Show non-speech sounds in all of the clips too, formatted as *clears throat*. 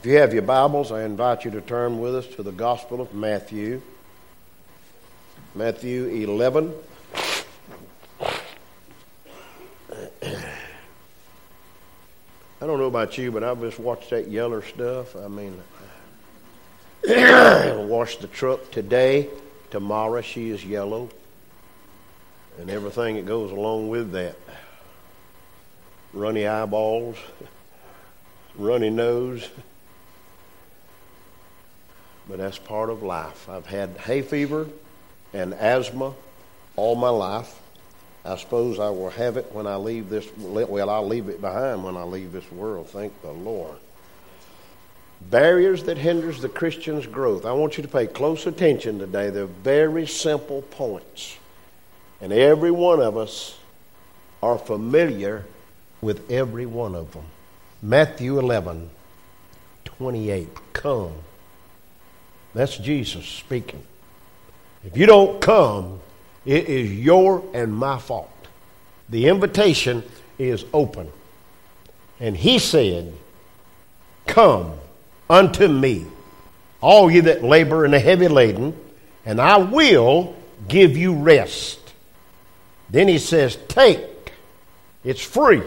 If you have your Bibles, I invite you to turn with us to the Gospel of Matthew. Matthew 11. I don't know about you, but I've just watched that yeller stuff. I mean, *coughs* washed the truck today. Tomorrow she is yellow. And everything that goes along with that. Runny eyeballs, *laughs* runny nose. But that's part of life. I've had hay fever and asthma all my life. I suppose I will have it when I leave this. Well, I'll leave it behind when I leave this world. Thank the Lord. Barriers that hinders the Christian's growth. I want you to pay close attention today. They're very simple points. And every one of us are familiar with every one of them. Matthew 11, 28. Come. That's Jesus speaking. If you don't come, it is your and my fault. The invitation is open. And he said, Come unto me, all ye that labor and are heavy laden, and I will give you rest. Then he says, Take, it's free,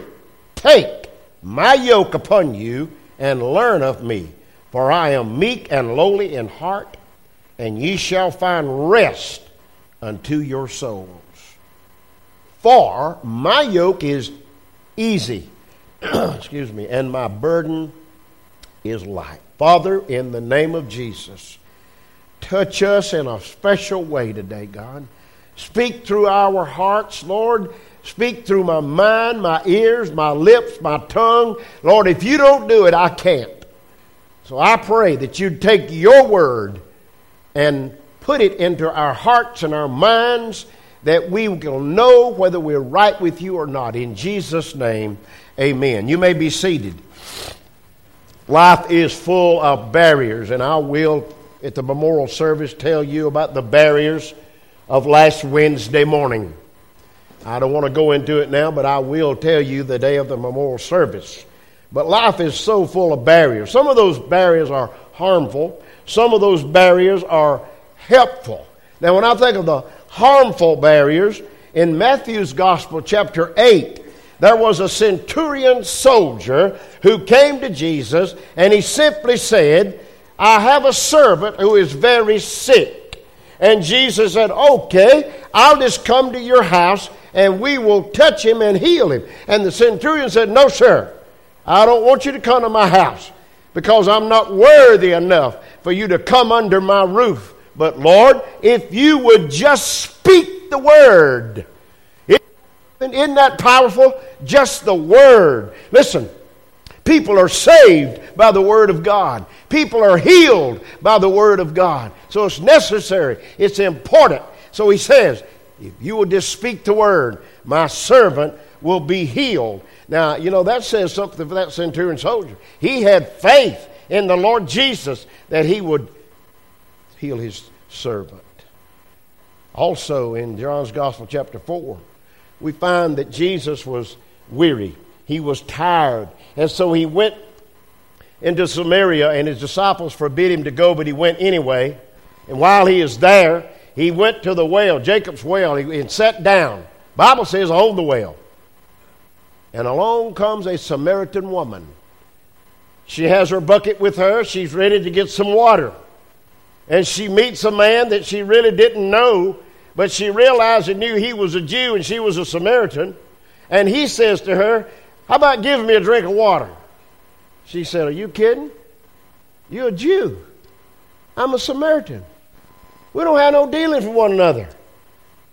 take my yoke upon you and learn of me, for I am meek and lowly in heart, and ye shall find rest unto your souls. For my yoke is easy, *clears throat* excuse me, and my burden is light. Father, in the name of Jesus, touch us in a special way today, God. Speak through our hearts, Lord. Speak through my mind, my ears, my lips, my tongue. Lord, if you don't do it, I can't. So I pray that you'd take your word and put it into our hearts and our minds that we will know whether we're right with you or not. In Jesus' name, amen. You may be seated. Life is full of barriers, and I will, at the memorial service, tell you about the barriers of last Wednesday morning. I don't want to go into it now, but I will tell you the day of the memorial service. But life is so full of barriers. Some of those barriers are harmful, some of those barriers are helpful. Now, when I think of the harmful barriers, in Matthew's Gospel, chapter 8, there was a centurion soldier who came to Jesus and he simply said, I have a servant who is very sick. And Jesus said, Okay, I'll just come to your house and we will touch him and heal him. And the centurion said, No, sir, I don't want you to come to my house because I'm not worthy enough for you to come under my roof. But Lord, if you would just speak the word, isn't that powerful? Just the word. Listen, people are saved by the word of God. People are healed by the word of God. So it's necessary, it's important. So he says, if you will just speak the word, my servant will be healed. Now, you know, that says something for that centurion soldier. He had faith in the Lord Jesus that he would heal his servant. Also, in John's Gospel, chapter 4, we find that Jesus was weary, he was tired, and so he went into Samaria, and his disciples forbid him to go, but he went anyway. And while he is there, he went to the well, Jacob's well, and sat down. Bible says on the well. And along comes a Samaritan woman. She has her bucket with her. She's ready to get some water and she meets a man that she really didn't know, but she realized and knew he was a Jew and she was a Samaritan. And he says to her, How about giving me a drink of water? She said, Are you kidding? You're a Jew. I'm a Samaritan. We don't have no dealings with one another.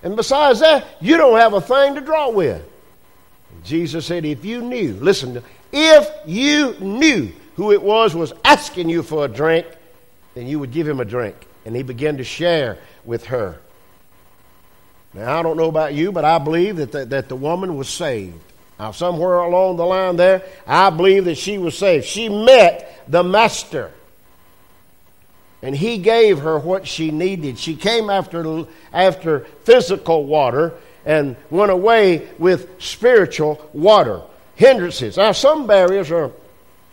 And besides that, you don't have a thing to draw with. Jesus said, If you knew, listen, if you knew who it was was asking you for a drink, then you would give him a drink. And he began to share with her. Now, I don't know about you, but I believe that the, that the woman was saved. Now, somewhere along the line there, I believe that she was saved. She met the Master, and he gave her what she needed. She came after, after physical water and went away with spiritual water. Hindrances. Now, some barriers are,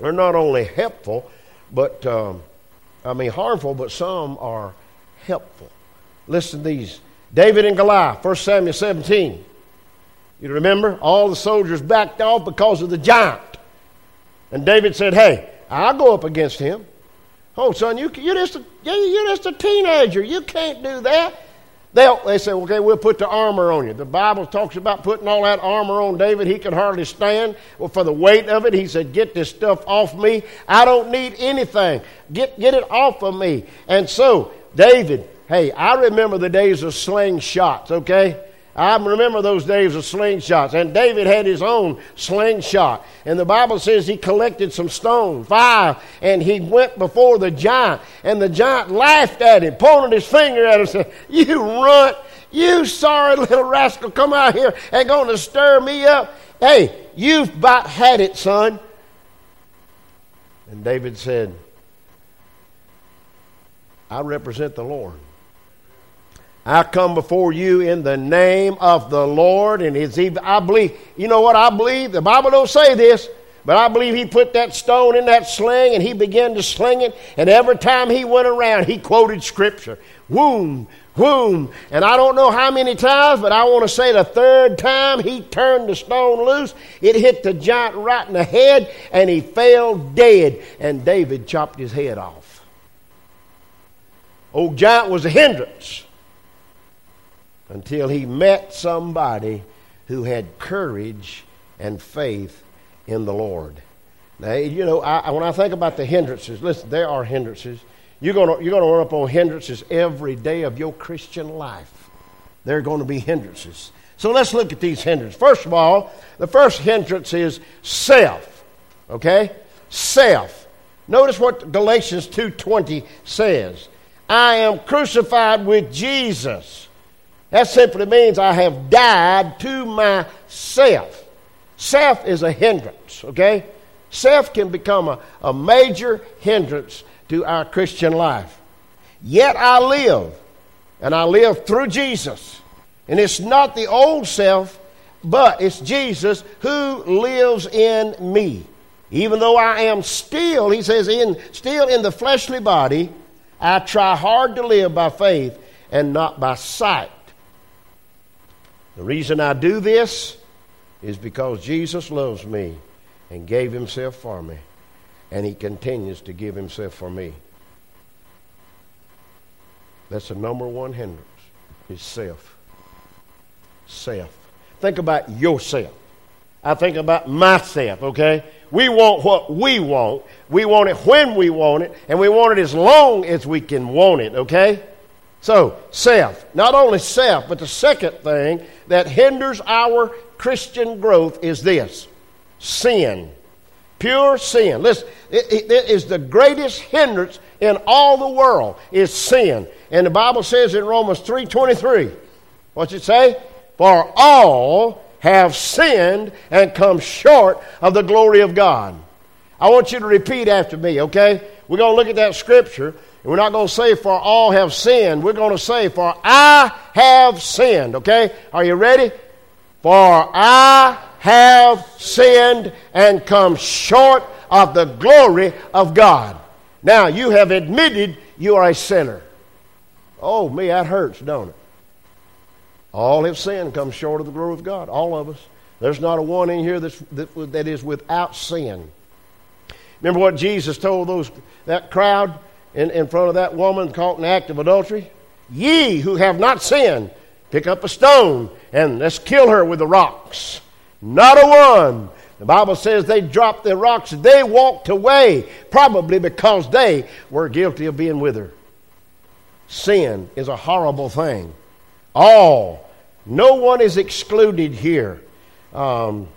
are not only helpful, but um, I mean harmful, but some are helpful. Listen to these David and Goliath, 1 Samuel 17. You remember? All the soldiers backed off because of the giant. And David said, Hey, I'll go up against him. Oh, son, you, you're, just a, you're just a teenager. You can't do that. They'll, they say, okay, we'll put the armor on you. The Bible talks about putting all that armor on David. He could hardly stand. Well, for the weight of it, he said, get this stuff off me. I don't need anything. Get, get it off of me. And so, David, hey, I remember the days of slingshots, okay? I remember those days of slingshots. And David had his own slingshot. And the Bible says he collected some stones, five, and he went before the giant. And the giant laughed at him, pointed his finger at him, said, You runt, you sorry little rascal, come out here and going to stir me up. Hey, you've about had it, son. And David said, I represent the Lord. I come before you in the name of the Lord. And it's even, I believe, you know what I believe? The Bible don't say this, but I believe he put that stone in that sling and he began to sling it. And every time he went around, he quoted scripture. Wound, wound. And I don't know how many times, but I want to say the third time he turned the stone loose, it hit the giant right in the head and he fell dead. And David chopped his head off. Old giant was a hindrance until he met somebody who had courage and faith in the Lord. Now, you know, I, when I think about the hindrances, listen, there are hindrances. You're going you're to run up on hindrances every day of your Christian life. There are going to be hindrances. So let's look at these hindrances. First of all, the first hindrance is self. Okay? Self. Notice what Galatians 2:20 says. I am crucified with Jesus. That simply means I have died to myself. Self is a hindrance, okay? Self can become a, a major hindrance to our Christian life. Yet I live, and I live through Jesus. And it's not the old self, but it's Jesus who lives in me. Even though I am still, he says, in, still in the fleshly body, I try hard to live by faith and not by sight. The reason I do this is because Jesus loves me and gave himself for me, and he continues to give himself for me. That's the number one hindrance is self. Self. Think about yourself. I think about myself, okay? We want what we want. We want it when we want it, and we want it as long as we can want it, okay? So, self. Not only self, but the second thing that hinders our Christian growth is this sin. Pure sin. Listen, it, it is the greatest hindrance in all the world is sin. And the Bible says in Romans 3.23, what's it say? For all have sinned and come short of the glory of God. I want you to repeat after me, okay? We're going to look at that scripture we're not going to say, for all have sinned. We're going to say, for I have sinned. Okay? Are you ready? For I have sinned and come short of the glory of God. Now, you have admitted you are a sinner. Oh, me, that hurts, don't it? All have sinned, come short of the glory of God. All of us. There's not a one in here that's, that, that is without sin. Remember what Jesus told those that crowd? In, in front of that woman caught in act of adultery? Ye who have not sinned, pick up a stone and let's kill her with the rocks. Not a one. The Bible says they dropped their rocks. They walked away, probably because they were guilty of being with her. Sin is a horrible thing. All, no one is excluded here. Um,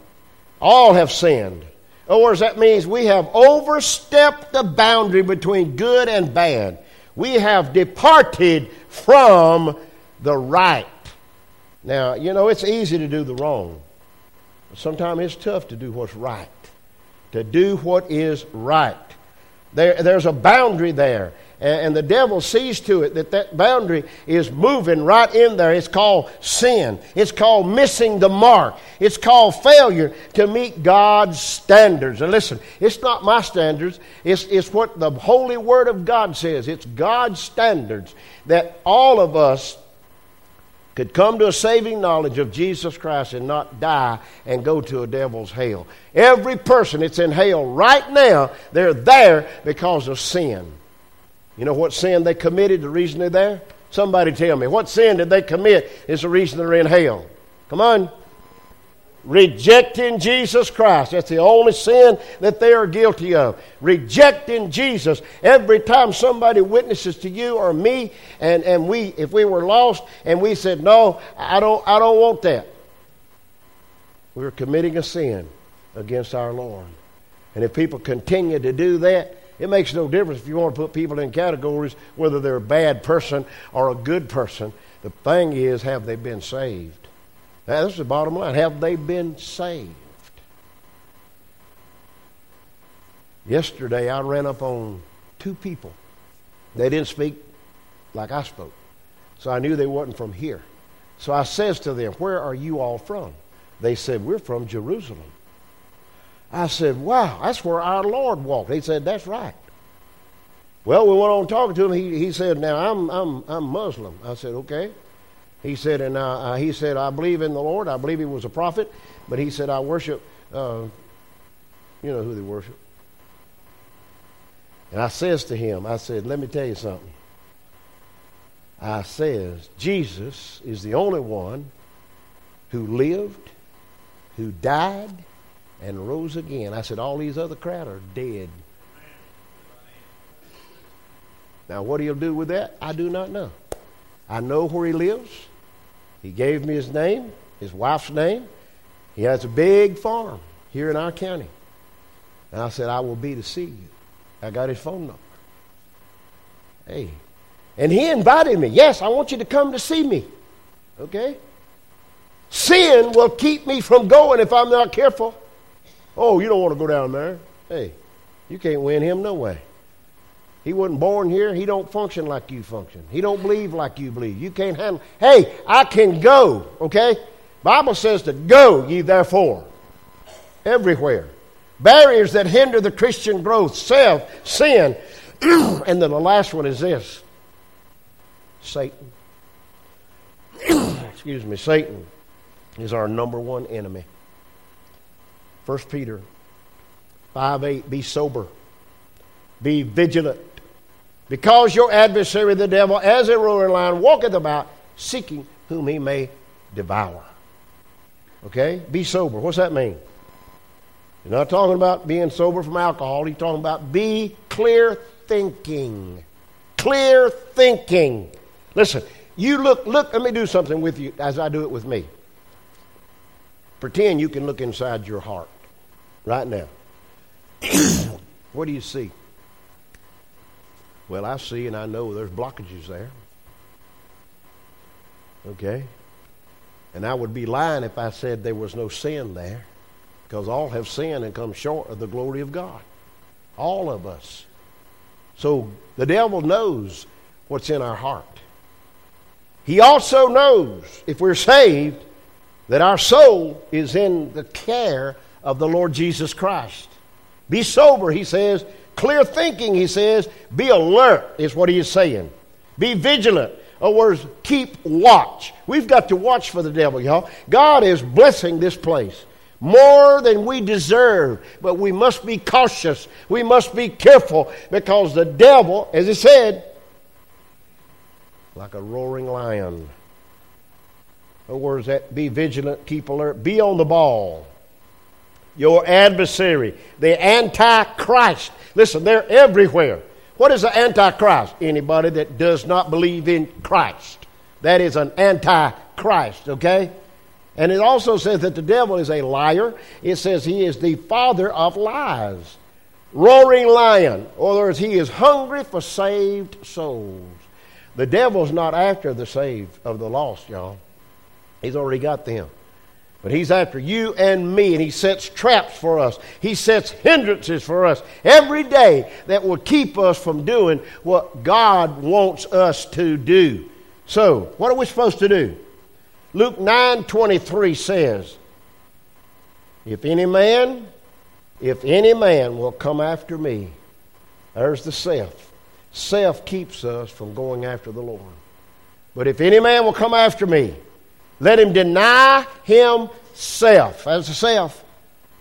all have sinned. In other words, that means we have overstepped the boundary between good and bad. We have departed from the right. Now, you know, it's easy to do the wrong. Sometimes it's tough to do what's right, to do what is right. There, there's a boundary there. And the devil sees to it that that boundary is moving right in there. It's called sin. It's called missing the mark. It's called failure to meet God's standards. And listen, it's not my standards, it's, it's what the Holy Word of God says. It's God's standards that all of us could come to a saving knowledge of Jesus Christ and not die and go to a devil's hell. Every person that's in hell right now, they're there because of sin. You know what sin they committed, the reason they're there? Somebody tell me. What sin did they commit is the reason they're in hell? Come on. Rejecting Jesus Christ. That's the only sin that they are guilty of. Rejecting Jesus. Every time somebody witnesses to you or me, and, and we, if we were lost and we said, No, I don't, I don't want that, we are committing a sin against our Lord. And if people continue to do that, it makes no difference if you want to put people in categories, whether they're a bad person or a good person. The thing is, have they been saved? That's the bottom line. Have they been saved? Yesterday, I ran up on two people. They didn't speak like I spoke. So I knew they wasn't from here. So I says to them, Where are you all from? They said, We're from Jerusalem. I said, Wow, that's where our Lord walked. He said, That's right. Well, we went on talking to him. He, he said, Now, I'm, I'm, I'm Muslim. I said, Okay. He said, And uh, uh, he said, I believe in the Lord. I believe he was a prophet. But he said, I worship, uh, you know who they worship. And I says to him, I said, Let me tell you something. I says, Jesus is the only one who lived, who died, and rose again. I said, All these other crowd are dead. Now, what he'll do with that, I do not know. I know where he lives. He gave me his name, his wife's name. He has a big farm here in our county. And I said, I will be to see you. I got his phone number. Hey. And he invited me. Yes, I want you to come to see me. Okay? Sin will keep me from going if I'm not careful. Oh, you don't want to go down there. Hey, you can't win him no way. He wasn't born here. He don't function like you function. He don't believe like you believe. You can't handle. Hey, I can go. Okay, Bible says to go ye therefore everywhere. Barriers that hinder the Christian growth, self, sin, *clears throat* and then the last one is this: Satan. *clears throat* Excuse me, Satan is our number one enemy. 1 Peter 5 8, be sober, be vigilant, because your adversary, the devil, as a roaring lion, walketh about, seeking whom he may devour. Okay? Be sober. What's that mean? You're not talking about being sober from alcohol. He's talking about be clear thinking. Clear thinking. Listen, you look, look, let me do something with you as I do it with me. Pretend you can look inside your heart right now. *coughs* what do you see? Well, I see and I know there's blockages there. Okay? And I would be lying if I said there was no sin there, because all have sinned and come short of the glory of God. All of us. So the devil knows what's in our heart. He also knows, if we're saved, that our soul is in the care of the Lord Jesus Christ. Be sober, he says. Clear thinking, he says. Be alert, is what he is saying. Be vigilant. Other words, keep watch. We've got to watch for the devil, y'all. God is blessing this place more than we deserve, but we must be cautious. We must be careful because the devil, as he said, like a roaring lion other words, that be vigilant, keep alert, be on the ball. Your adversary, the Antichrist. Listen, they're everywhere. What is the Antichrist? Anybody that does not believe in Christ. That is an Antichrist, okay? And it also says that the devil is a liar. It says he is the father of lies. Roaring lion. Or words, he is hungry for saved souls. The devil's not after the saved of the lost, y'all. He's already got them. But he's after you and me, and he sets traps for us. He sets hindrances for us every day that will keep us from doing what God wants us to do. So, what are we supposed to do? Luke 9 23 says, If any man, if any man will come after me, there's the self. Self keeps us from going after the Lord. But if any man will come after me, let him deny himself, as a self,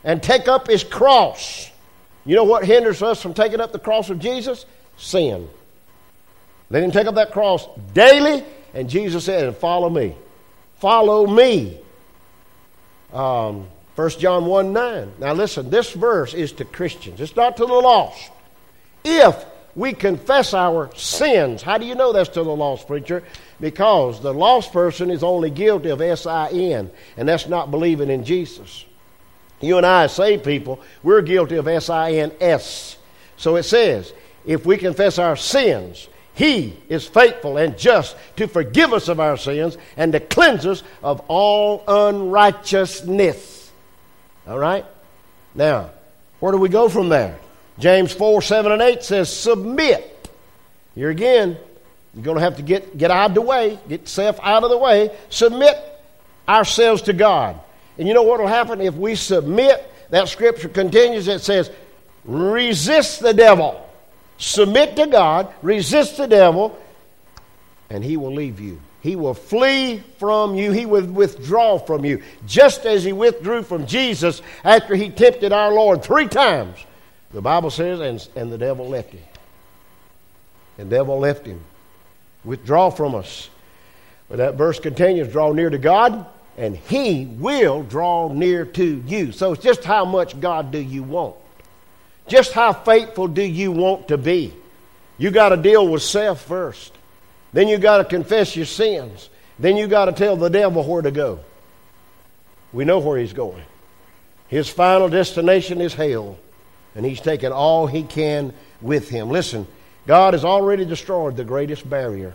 and take up his cross. You know what hinders us from taking up the cross of Jesus? Sin. Let him take up that cross daily, and Jesus said, and follow me. Follow me. Um, 1 John 1 9. Now listen, this verse is to Christians, it's not to the lost. If we confess our sins, how do you know that's to the lost preacher? Because the lost person is only guilty of S I N, and that's not believing in Jesus. You and I, saved people, we're guilty of S I N S. So it says, if we confess our sins, he is faithful and just to forgive us of our sins and to cleanse us of all unrighteousness. All right? Now, where do we go from there? James 4 7 and 8 says, Submit. Here again, you're going to have to get, get out of the way, get self out of the way. Submit ourselves to God. And you know what will happen if we submit? That scripture continues, it says, Resist the devil submit to God, resist the devil, and he will leave you. He will flee from you. He will withdraw from you. Just as he withdrew from Jesus after he tempted our Lord three times. The Bible says, and, and the devil left him. And the devil left him. Withdraw from us. But that verse continues draw near to God, and he will draw near to you. So it's just how much God do you want? Just how faithful do you want to be? You got to deal with self first. Then you got to confess your sins. Then you got to tell the devil where to go. We know where he's going. His final destination is hell, and he's taken all he can with him. Listen, God has already destroyed the greatest barrier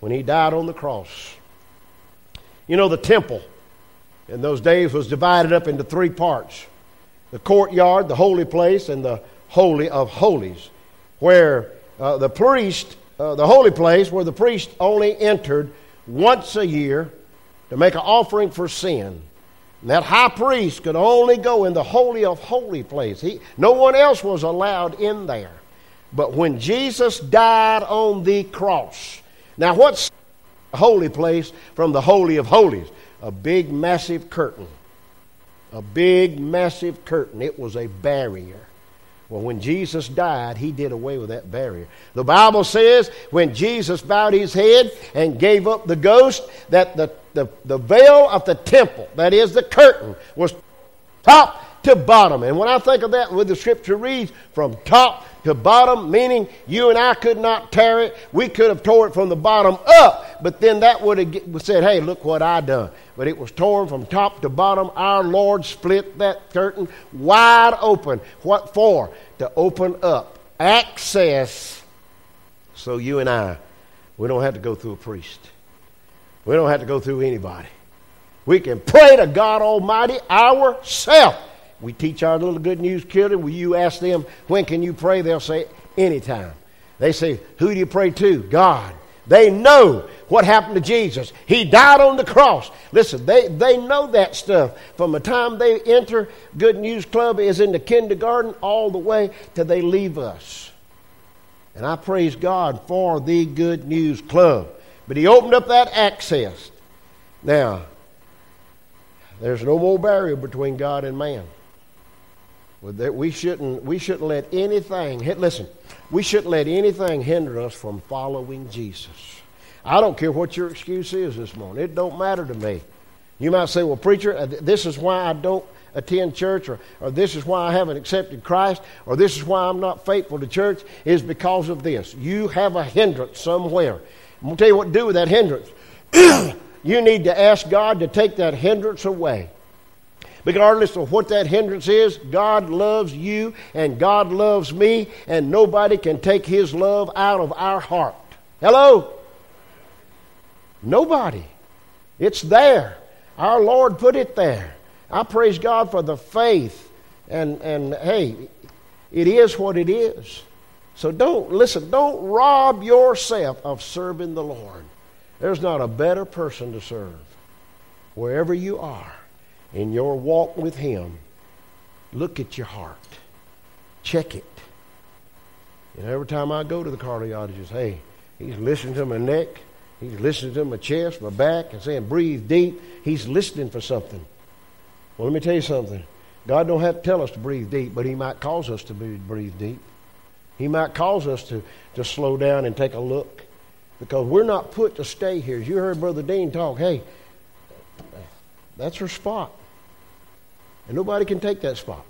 when he died on the cross. You know, the temple in those days was divided up into three parts the courtyard, the holy place, and the holy of holies, where uh, the priest, uh, the holy place, where the priest only entered once a year to make an offering for sin. And that high priest could only go in the holy of holy place. He, no one else was allowed in there. But when Jesus died on the cross, now what's a holy place from the holy of holies? A big, massive curtain a big, massive curtain. It was a barrier. Well, when Jesus died, he did away with that barrier. The Bible says when Jesus bowed his head and gave up the ghost, that the, the, the veil of the temple, that is the curtain, was top to bottom. And when I think of that, what the scripture reads, from top to bottom, meaning you and I could not tear it. We could have tore it from the bottom up, but then that would have said, hey, look what I done. But it was torn from top to bottom. Our Lord split that curtain wide open. What for? To open up access so you and I, we don't have to go through a priest. We don't have to go through anybody. We can pray to God Almighty ourselves. We teach our little good news children. Will you ask them, when can you pray? They'll say, anytime. They say, who do you pray to? God. They know what happened to Jesus. He died on the cross. Listen, they, they know that stuff. From the time they enter Good News Club is in the kindergarten all the way till they leave us. And I praise God for the Good News Club. But He opened up that access. Now, there's no more barrier between God and man. We shouldn't, we shouldn't let anything, listen, we shouldn't let anything hinder us from following Jesus. I don't care what your excuse is this morning. It don't matter to me. You might say, well, preacher, uh, this is why I don't attend church, or, or this is why I haven't accepted Christ, or this is why I'm not faithful to church, is because of this. You have a hindrance somewhere. I'm going to tell you what to do with that hindrance. *clears throat* you need to ask God to take that hindrance away. Regardless of what that hindrance is, God loves you and God loves me, and nobody can take His love out of our heart. Hello? Nobody. It's there. Our Lord put it there. I praise God for the faith. And, and hey, it is what it is. So don't, listen, don't rob yourself of serving the Lord. There's not a better person to serve. Wherever you are in your walk with Him, look at your heart. Check it. And every time I go to the cardiologist, hey, he's listening to my neck, he's listening to my chest, my back, and saying, breathe deep. He's listening for something. Well, let me tell you something. God don't have to tell us to breathe deep, but He might cause us to breathe deep. He might cause us to, to slow down and take a look because we're not put to stay here. As you heard Brother Dean talk, hey, that's her spot. And nobody can take that spot.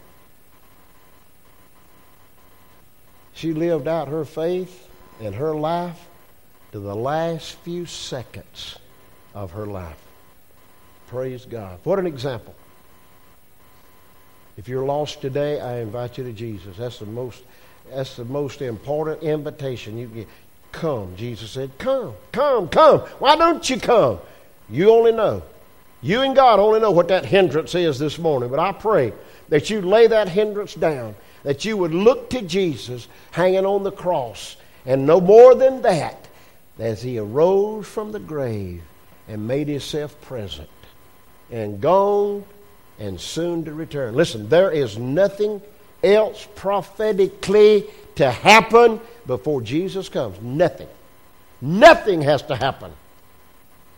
She lived out her faith and her life to the last few seconds of her life. Praise God. What an example. If you're lost today, I invite you to Jesus. That's the most that's the most important invitation you get. Come. Jesus said, Come, come, come. Why don't you come? You only know. You and God only know what that hindrance is this morning. But I pray that you lay that hindrance down, that you would look to Jesus hanging on the cross, and no more than that, as he arose from the grave and made himself present and gone and soon to return. Listen, there is nothing else prophetically to happen before Jesus comes. Nothing. Nothing has to happen.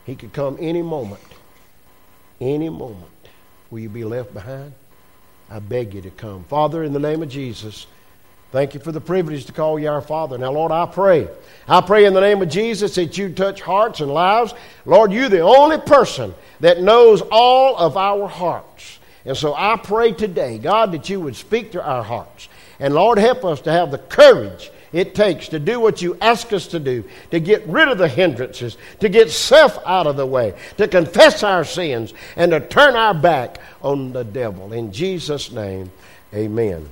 He could come any moment. Any moment. Will you be left behind? I beg you to come. Father, in the name of Jesus, thank you for the privilege to call you our Father. Now, Lord, I pray. I pray in the name of Jesus that you touch hearts and lives. Lord, you're the only person that knows all of our hearts. And so I pray today, God, that you would speak to our hearts. And Lord, help us to have the courage it takes to do what you ask us to do, to get rid of the hindrances, to get self out of the way, to confess our sins, and to turn our back on the devil. In Jesus' name, amen.